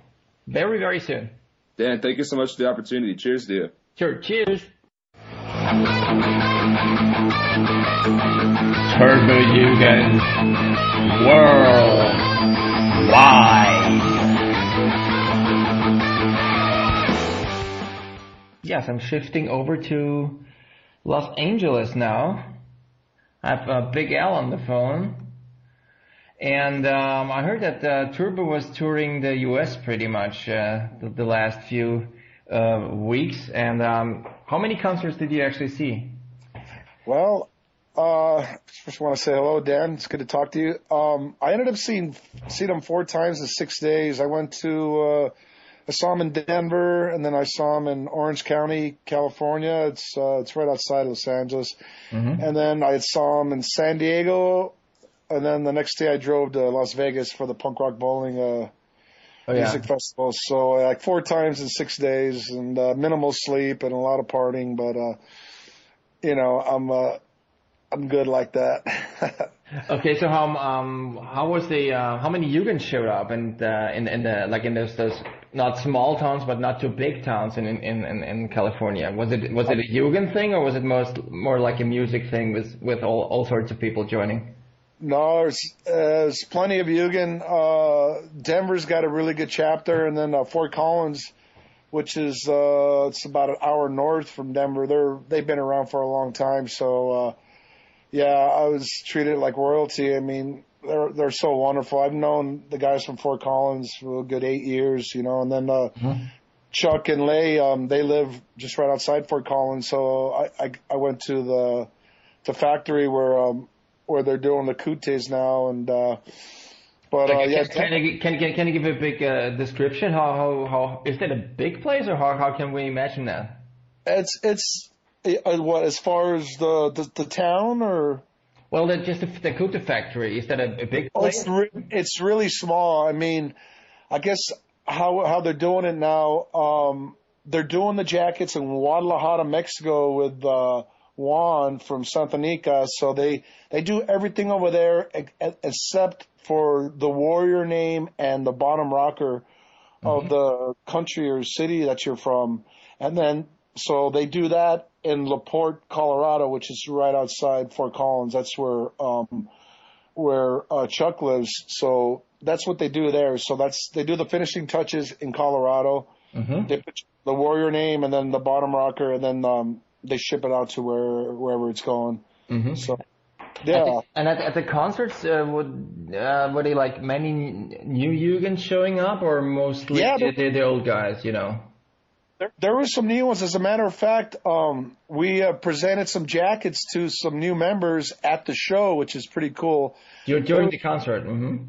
very very soon. Dan, thank you so much for the opportunity. Cheers to you. Sure. Cheers. Turbo Jugend Worldwide. Yes, I'm shifting over to Los Angeles now. I have uh, Big L on the phone. And um, I heard that uh, Turbo was touring the U.S. pretty much uh, the, the last few uh, weeks. And um, how many concerts did you actually see? Well, uh, just want to say hello, Dan. It's good to talk to you. Um, I ended up seeing seeing them four times in six days. I went to uh, I saw him in Denver, and then I saw him in Orange County, California. It's uh, it's right outside Los Angeles. Mm-hmm. And then I saw him in San Diego, and then the next day I drove to Las Vegas for the punk rock bowling uh, Oh, yeah. music festival. So uh, like four times in six days, and uh, minimal sleep and a lot of partying. But uh, you know, I'm uh, I'm good like that. *laughs* Okay, so how um how was the uh, how many Jugends showed up and uh, in in the like in those those not small towns but not too big towns in in in, in California? Was it was it a Jugend thing or was it most more like a music thing with with all all sorts of people joining? No, there's, uh, there's plenty of Yugen. Uh, Denver's got a really good chapter, and then uh, Fort Collins, which is uh, it's about an hour north from Denver. They're they've been around for a long time, so uh, yeah, I was treated like royalty. I mean, they're they're so wonderful. I've known the guys from Fort Collins for a good eight years, you know, and then uh, Chuck and Lay, um, they live just right outside Fort Collins, so I I, I went to the the factory where um, where they're doing the Kutes now, and uh, but uh, yeah, can, can, you- can, can, can you give a big uh, description? How, how, how, is that a big place or how, how can we imagine that? it's it's uh, what as far as the the, the town or Well, the, just the, the Kuta factory, is that a, a big Oh, it's re- it's really small. I mean, I guess how how they're doing it now. Um, they're doing the jackets in Guadalajara, Mexico, with uh, Juan from Satanica. So they they do everything over there except for the warrior name and the bottom rocker of the country or city that you're from, and then so they do that in Laporte, Colorado, which is right outside Fort Collins. That's where um, where uh, Chuck lives. So that's what they do there. So that's they do the finishing touches in Colorado. Mhm. They put the warrior name and then the bottom rocker, and then um, they ship it out to where wherever it's going. Mhm. So At yeah, the- and at, at the concerts, uh, would uh, were they like many new Jugends showing up, or mostly Yeah, the, the, the old guys? You know. There, there were some new ones. As a matter of fact, um, we uh, presented some jackets to some new members at the show, which is pretty cool. During, during the concert. hmm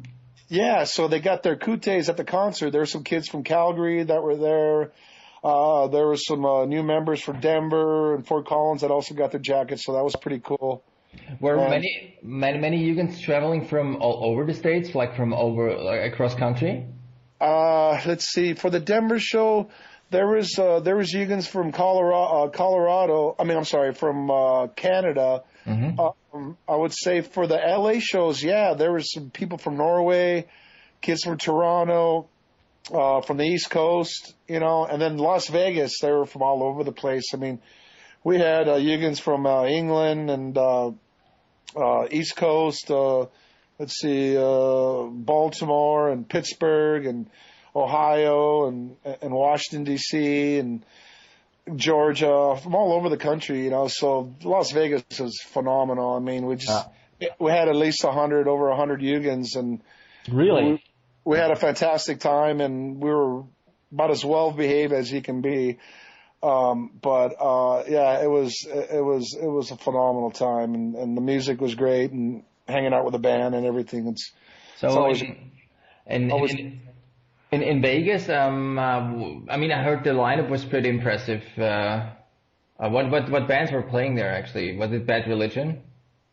Yeah, so they got their kutes at the concert. There were some kids from Calgary that were there. Uh, there were some uh, new members from Denver and Fort Collins that also got their jackets, so that was pretty cool. Were Um, many many many Jugends traveling from all over the states, like from over like, across country? Uh, let's see. For the Denver show, there was uh, there was Eugans from Colorado. Uh, Colorado. I mean, I'm sorry, from uh, Canada. Mm-hmm. Um, I would say for the LA shows, yeah, there was some people from Norway, kids from Toronto, uh, from the East Coast, you know, and then Las Vegas. They were from all over the place. I mean, we had uh, Eugans from uh, England and uh, uh, East Coast. Uh, let's see, uh, Baltimore and Pittsburgh and Ohio and and Washington D.C. and Georgia, from all over the country, you know. So Las Vegas is phenomenal. I mean, we just we had at least a hundred, over a hundred Yugans, and Really? we had a fantastic time, and we were about as well behaved as you can be. Um, but uh, yeah, it was it was it was a phenomenal time, and, and the music was great, and hanging out with the band and everything. It's So It's always- and, always- in, in in Vegas, um, uh, I mean, I heard the lineup was pretty impressive. Uh, uh, what what what bands were playing there actually? Was it Bad Religion?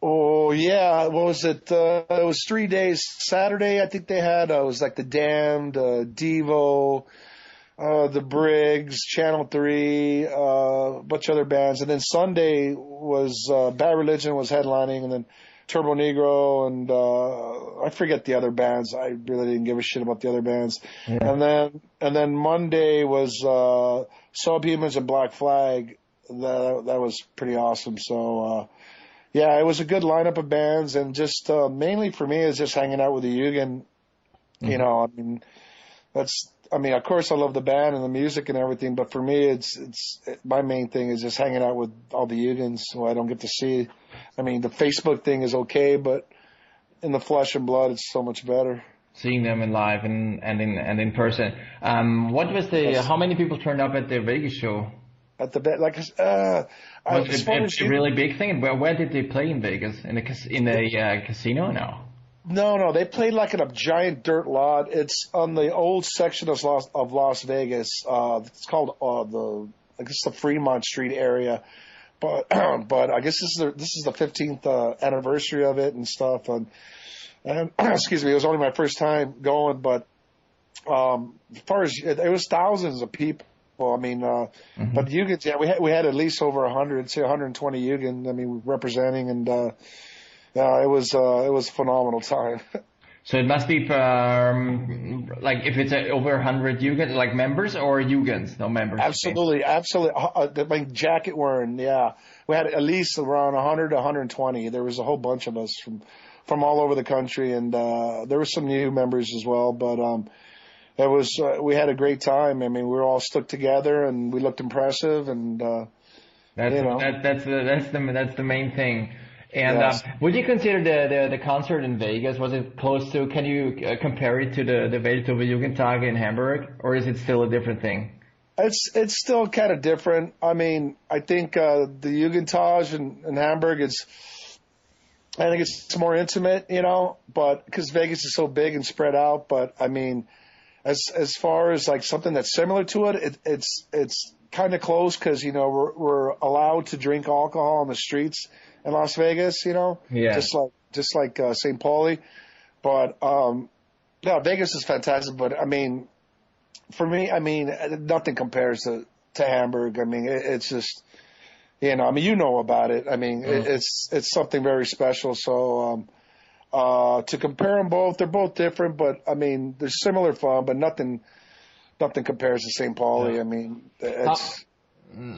Oh yeah, what was it? Uh, it was three days. Saturday, I think they had. Uh, it was like the Damned, uh, Devo, uh, the Briggs, Channel Three, uh, a bunch of other bands, and then Sunday was uh, Bad Religion was headlining, and then Turbo Negro, and uh, I forget the other bands. I really didn't give a shit about the other bands. And then and then Monday was uh, Subhumans and Black Flag. That that was pretty awesome. So. Uh, yeah, it was a good lineup of bands, and just uh, mainly for me is just hanging out with the Yugen. You know, I mean, that's. I mean, of course, I love the band and the music and everything, but for me, it's it's my main thing is just hanging out with all the Yugens who I don't get to see. I mean, the Facebook thing is okay, but in the flesh and blood, it's so much better. Seeing them in live and and in and in person. Um, what was the? Yes. How many people turned up at the Vegas show? At the like uh, Was as it far a, as a you- really big thing? Where where did they play in Vegas? In a in a uh, casino? No. No, no, they played like in a giant dirt lot. It's on the old section of Las, of Las Vegas. Uh, it's called uh, the I guess the Fremont Street area. But *clears throat* but I guess this is the, this is the 15th uh, anniversary of it and stuff. And, and *clears throat* excuse me, it was only my first time going, but um, as far as it, it was thousands of people. I mean, uh, but Yugans, yeah, we had we had at least over 100, say 120 Yugan. I mean, representing, and uh, yeah, it was uh, it was a phenomenal time. *laughs* So it must be um, like if it's uh, over 100 Jugends, like members or Jugends, no members. Absolutely, absolutely. Uh, uh, the- like jacket wearing, yeah. We had at least around 100 to 120. There was a whole bunch of us from from all over the country, and uh, there were some new members as well. But um, it was uh, we had a great time. I mean, we were all stuck together, and we looked impressive. And uh, That's you know. that, that's the that's the that's the main thing. And Yes. uh, would you consider the, the the concert in Vegas was it close to? Can you uh, compare it to the the Weltturbojugendtage in Hamburg, or is it still a different thing? It's it's still kind of different. I mean, I think uh, the Jugendtage in, in Hamburg is, I think it's more intimate, you know, but because Vegas is so big and spread out. But I mean, as as far as like something that's similar to it, it it's it's kind of close because you know we're we're allowed to drink alcohol on the streets in Las Vegas, you know, Yeah. just like just like uh, St. Pauli. But um, yeah, Vegas is fantastic. But I mean, for me, I mean, nothing compares to to Hamburg. I mean, it, it's just, you know, I mean, you know about it. I mean, it, it's it's something very special. So, um, uh, to compare them both, they're both different, but I mean, they're similar fun, but nothing, nothing compares to St. Pauli. I mean, it's.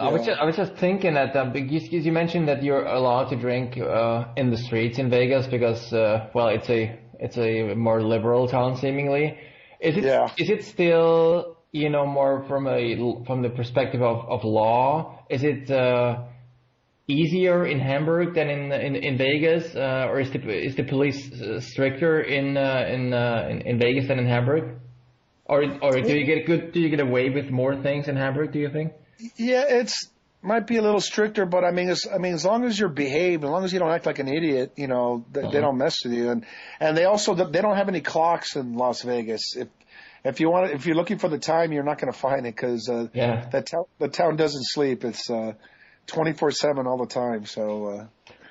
I was just, I was just thinking that um, because you mentioned that you're allowed to drink uh, in the streets in Vegas because uh, well it's a it's a more liberal town seemingly. Is it Yeah. is it still you know more from a from the perspective of, of law? Is it uh, easier in Hamburg than in in, in Vegas, uh, or is the is the police uh, stricter in uh, in, uh, in in Vegas than in Hamburg? Or or do you get good? Do you get away with more things in Hamburg? Do you think? Yeah, it's might be a little stricter, but I mean, as, I mean, as long as you're behaved, as long as you don't act like an idiot, you know, they, they don't mess with you. And and they also they don't have any clocks in Las Vegas. If if you want, if you're looking for the time, you're not going to find it because uh, Yeah. the town the town doesn't sleep. It's uh, twenty four seven all the time. So. Uh,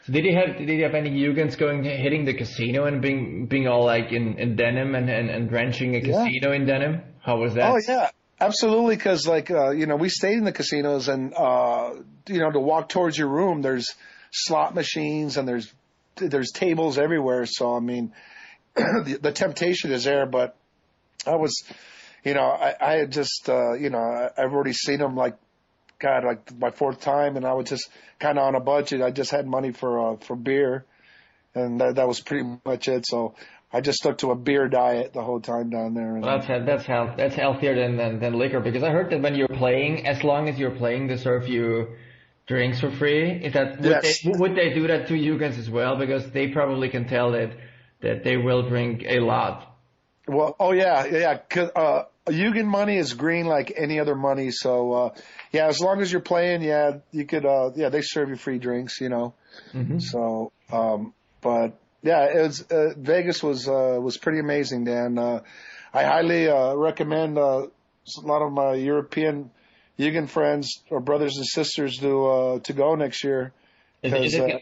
So did you have did you have any Jugends going hitting the casino and being being all like in, in denim and, and, and drenching a Yeah. casino in denim? How was that? Oh yeah, absolutely. Because like uh, you know, we stayed in the casinos, and uh, you know, to walk towards your room, there's slot machines and there's there's tables everywhere. So I mean, *clears throat* the, the temptation is there. But I was, you know, I, I had just uh, you know, I, I've already seen them like. God, like my fourth time, and I was just kind of on a budget. I just had money for uh, for beer, and that, that was pretty much it. So I just stuck to a beer diet the whole time down there. And, Well, that's that's health, that's healthier than, than than liquor because I heard that when you're playing, as long as you're playing, they serve you drinks for free. Is that would, Yes. they, would they do that to you guys as well? Because they probably can tell that that they will drink a lot. Well, oh yeah, yeah. 'cause, uh, Yugen money is green like any other money. So, uh, yeah, as long as you're playing, yeah, you could, uh, yeah, they serve you free drinks, you know. So, um, but yeah, it was, uh, Vegas was, uh, was pretty amazing, Dan. Uh, I highly, uh, recommend, uh, a lot of my European Yugen friends or brothers and sisters to, uh, to go next year. Is, is, it, uh,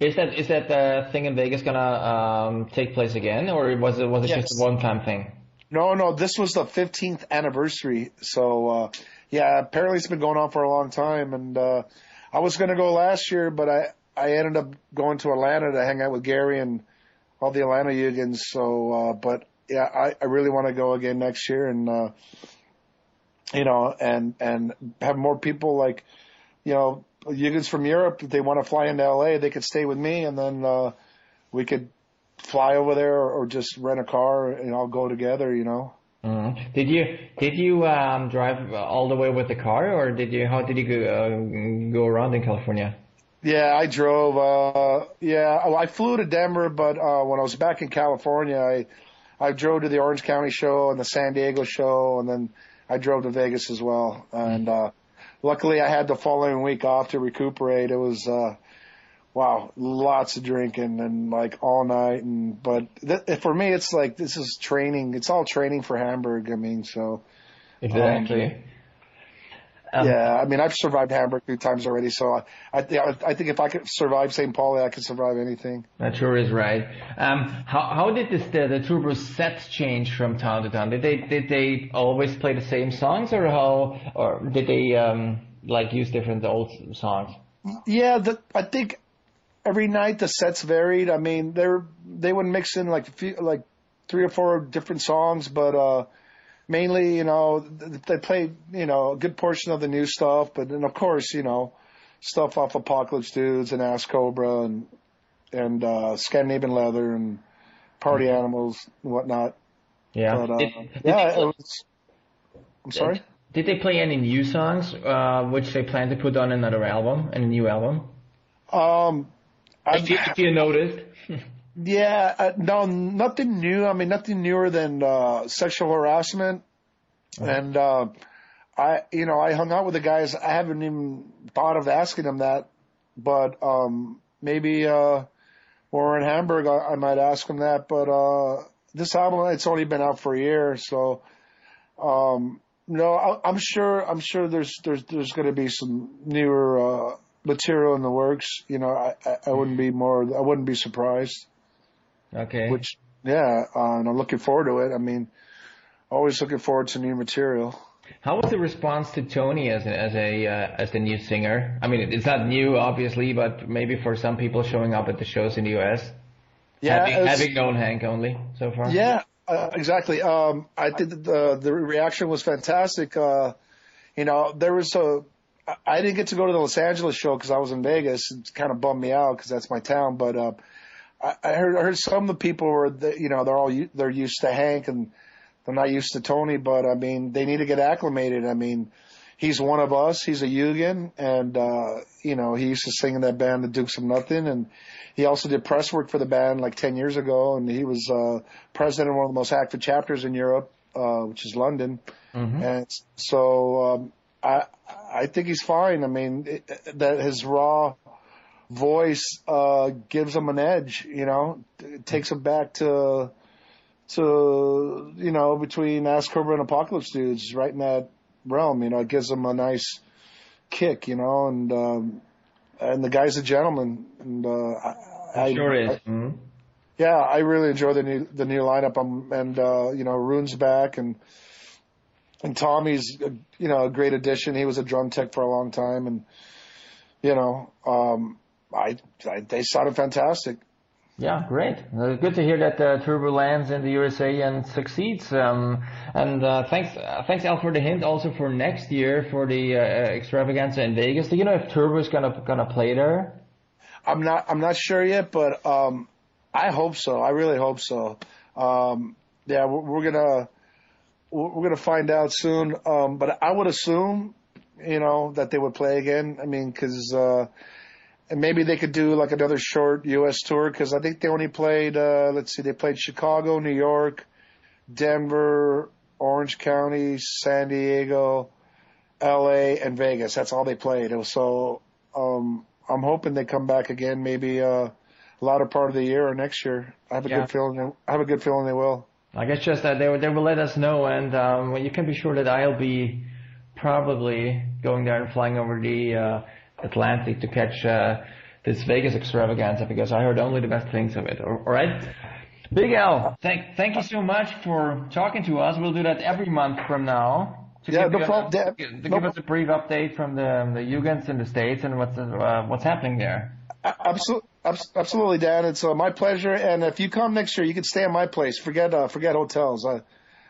is that is that uh, thing in Vegas gonna um, take place again, or was it was it just a one time thing? No, no, this was the 15th anniversary. So, uh, yeah, apparently it's been going on for a long time. And, uh, I was going to go last year, but I, I ended up going to Atlanta to hang out with Gary and all the Atlanta Yugans. So, uh, but yeah, I, I really want to go again next year and, uh, you know, and, and have more people like, you know, Yugans from Europe. If they want to fly into LA, they could stay with me and then, uh, we could fly over there or, or just rent a car and all go together, you know. Mm. Did you did you um, drive all the way with the car, or did you how did you go uh, go around in California? Yeah, I drove. Uh, yeah, I flew to Denver, but uh, when I was back in California, I I drove to the Orange County show and the San Diego show, and then I drove to Vegas as well. And uh, luckily, I had the following week off to recuperate. It was uh, wow, lots of drinking and like all night. And but th- for me, it's like this is training. It's all training for Hamburg. I mean, so Exactly. Um, yeah, I mean, I've survived Hamburg two times already, so I, I, I think if I could survive St. Pauli, I could survive anything. That sure is right. Um, how how did this the, the Turbo sets change from town to town? Did they did they always play the same songs, or how, or did they um, like use different old songs? Yeah, the, I think every night the sets varied. I mean, they're they would mix in like a few, like three or four different songs, but uh, mainly, you know, they played you know a good portion of the new stuff, but then of course, you know, stuff off Apocalypse Dudes and Ass Cobra and and uh, Scandinavian Leather and Party Animals and whatnot. Yeah. But, uh, Did- did yeah, they- it was. I'm sorry. Did they play any new songs, uh, which they plan to put on another album, and a new album? Um, I, If you, if you noticed. *laughs* Yeah, uh, no, nothing new. I mean, nothing newer than uh, sexual harassment. And uh, I, you know, I hung out with the guys. I haven't even thought of asking them that, but um, maybe uh, when we're in Hamburg, I, I might ask them that. But uh, this album, it's only been out for a year, so um, no, I, I'm sure. I'm sure there's there's there's going to be some newer uh, material in the works. You know, I, I, I wouldn't be more. I wouldn't be surprised. Okay. Which, yeah, uh, and I'm looking forward to it. I mean, always looking forward to new material. How was the response to Tony as a, as a uh, as the new singer? I mean, it's not new, obviously, but maybe for some people showing up at the shows in the U.S. Yeah, having, was- having known Hank only so far. Yeah, uh, exactly. Um, I think the the reaction was fantastic. Uh, you know, there was a I didn't get to go to the Los Angeles show because I was in Vegas. It kind of bummed me out because that's my town. But uh, I, I heard I heard some of the people were, the, you know, they're all they're used to Hank and they're not used to Tony. But I mean, they need to get acclimated. I mean, he's one of us. He's a Yugan, and uh, you know, he used to sing in that band, the Dukes of Nothing, and he also did press work for the band like ten years ago, and he was uh, president of one of the most active chapters in Europe, uh, which is London. Mhm. And so um, I I think he's fine. I mean, it, that his raw voice uh, gives them an edge. You know, it takes them back to to you know between Ass Cobra and Apocalypse Dudes, right in that realm. You know, it gives them a nice kick. You know, and um, and the guy's a gentleman. And uh, I, I sure is. I- Mhm. yeah, I really enjoy the new the new lineup. Um, and uh, you know, Rune's back, and and Tommy's uh, you know a great addition. He was a drum tech for a long time, and you know, um, I, I they sounded fantastic. Yeah, great. Uh, good to hear that uh, Turbo lands in the USA and succeeds. Um, and uh, thanks, uh, thanks Al for the hint. Also for next year for the uh, extravaganza in Vegas. Do you know if Turbo is gonna gonna play there? I'm not I'm not sure yet, but um, I hope so. I really hope so. Um, yeah, we're, we're gonna we're we're gonna find out soon. Um, but I would assume, you know, that they would play again. I mean, because uh, and maybe they could do like another short U.S. tour because I think they only played. Uh, let's see, they played Chicago, New York, Denver, Orange County, San Diego, L.A., and Vegas. That's all they played. So. Um, I'm hoping they come back again, maybe uh, latter part of the year or next year. I have a Yeah. good feeling. They, I have a good feeling they will. I guess just that they will- they will let us know, and um, well, you can be sure that I'll be probably going there and flying over the uh, Atlantic to catch uh, this Vegas extravaganza because I heard only the best things of it. All right. Big Al, thank thank you so much for talking to us. We'll do that every month from now. To Yeah, give no a- problem. To, give- no us a brief update from the the Jugends in the states and what's uh, what's happening there. Absolutely, absolutely, Dan. It's uh, my pleasure. And if you come next year, you can stay at my place. Forget uh, forget hotels. I,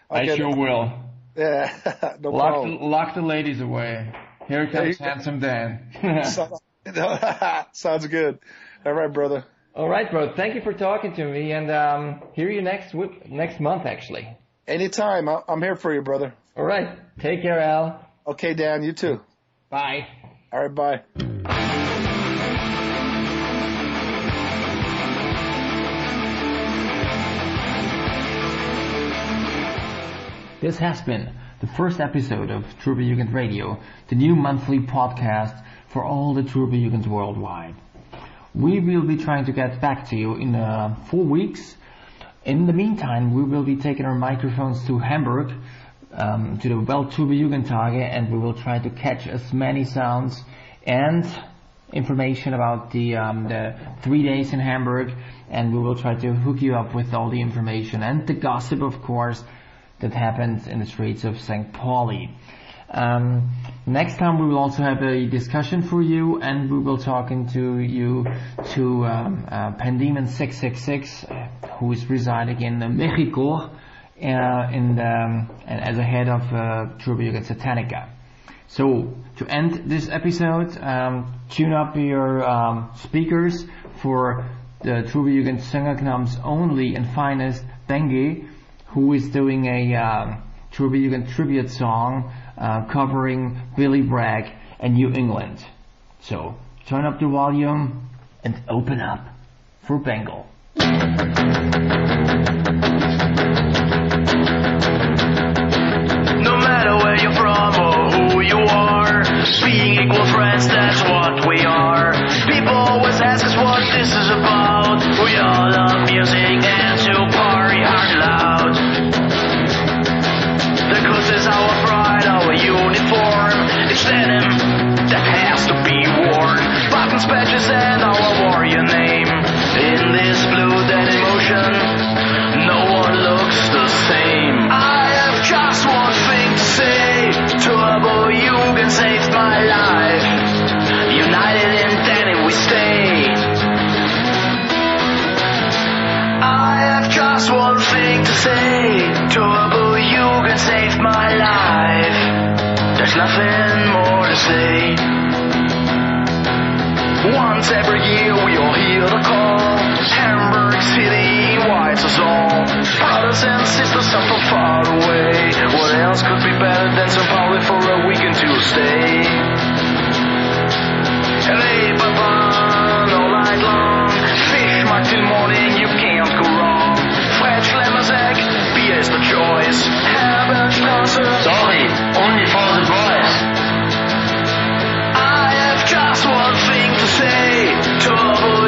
I'll I get- sure will. Yeah, *laughs* no Lock problem. the, lock the ladies away. Here comes hey. handsome Dan. *laughs* Sounds good. All right, brother. All right, bro. Thank you for talking to me, and um, hear you next week, next month, actually. Anytime. I'm here for you, brother. All right. Take care, Al. Okay, Dan. You too. Bye. All right. Bye. This has been the first episode of Turbo Jugend Radio, the new monthly podcast for all the Turbo Jugends worldwide. We will be trying to get back to you in uh, four weeks. In the meantime, we will be taking our microphones to Hamburg, um, to the Welt Weltturbojugendtage, and we will try to catch as many sounds and information about the, um, the three days in Hamburg, and we will try to hook you up with all the information and the gossip, of course, that happens in the streets of St. Pauli. Um, next time we will also have a discussion for you, and we will talking to you to um, uh, Pandemon 666, uh, who is residing in Mexico, uh, in the, um, and as a head of uh, Turbo Satanica. So to end this episode, um, tune up your um, speakers for the Turbo Jugend Sängerknam's only and finest Bengi, who is doing a um, Jugend tribute song uh, covering Billy Bragg and New England. So turn up the volume and open up for Bengal. No matter where you're from or who you are, being equal friends, that's what we are. People always ask us what this is about. We all love music and to party hard loud. Coast is our pride, our uniform. It's denim that has to be worn. Buttons, patches, and our warrior name. In this blue Once every year we all hear the call. Hamburg City invites us all. Brothers and sisters come from far away. What else could be better than St. Pauli for a weekend to stay? Fish morning, you can't go wrong. Schlemmersegg, beer is the choice. Sorry, only for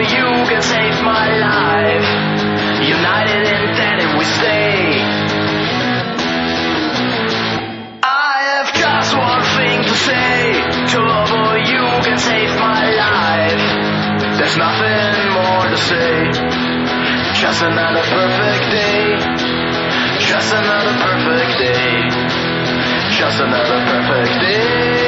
Turbo Jugend saved my life. United in denim we stay. I have just one thing to say. Turbo Jugend saved my life. There's nothing more to say. Just another perfect day. Just another perfect day. Just another perfect day.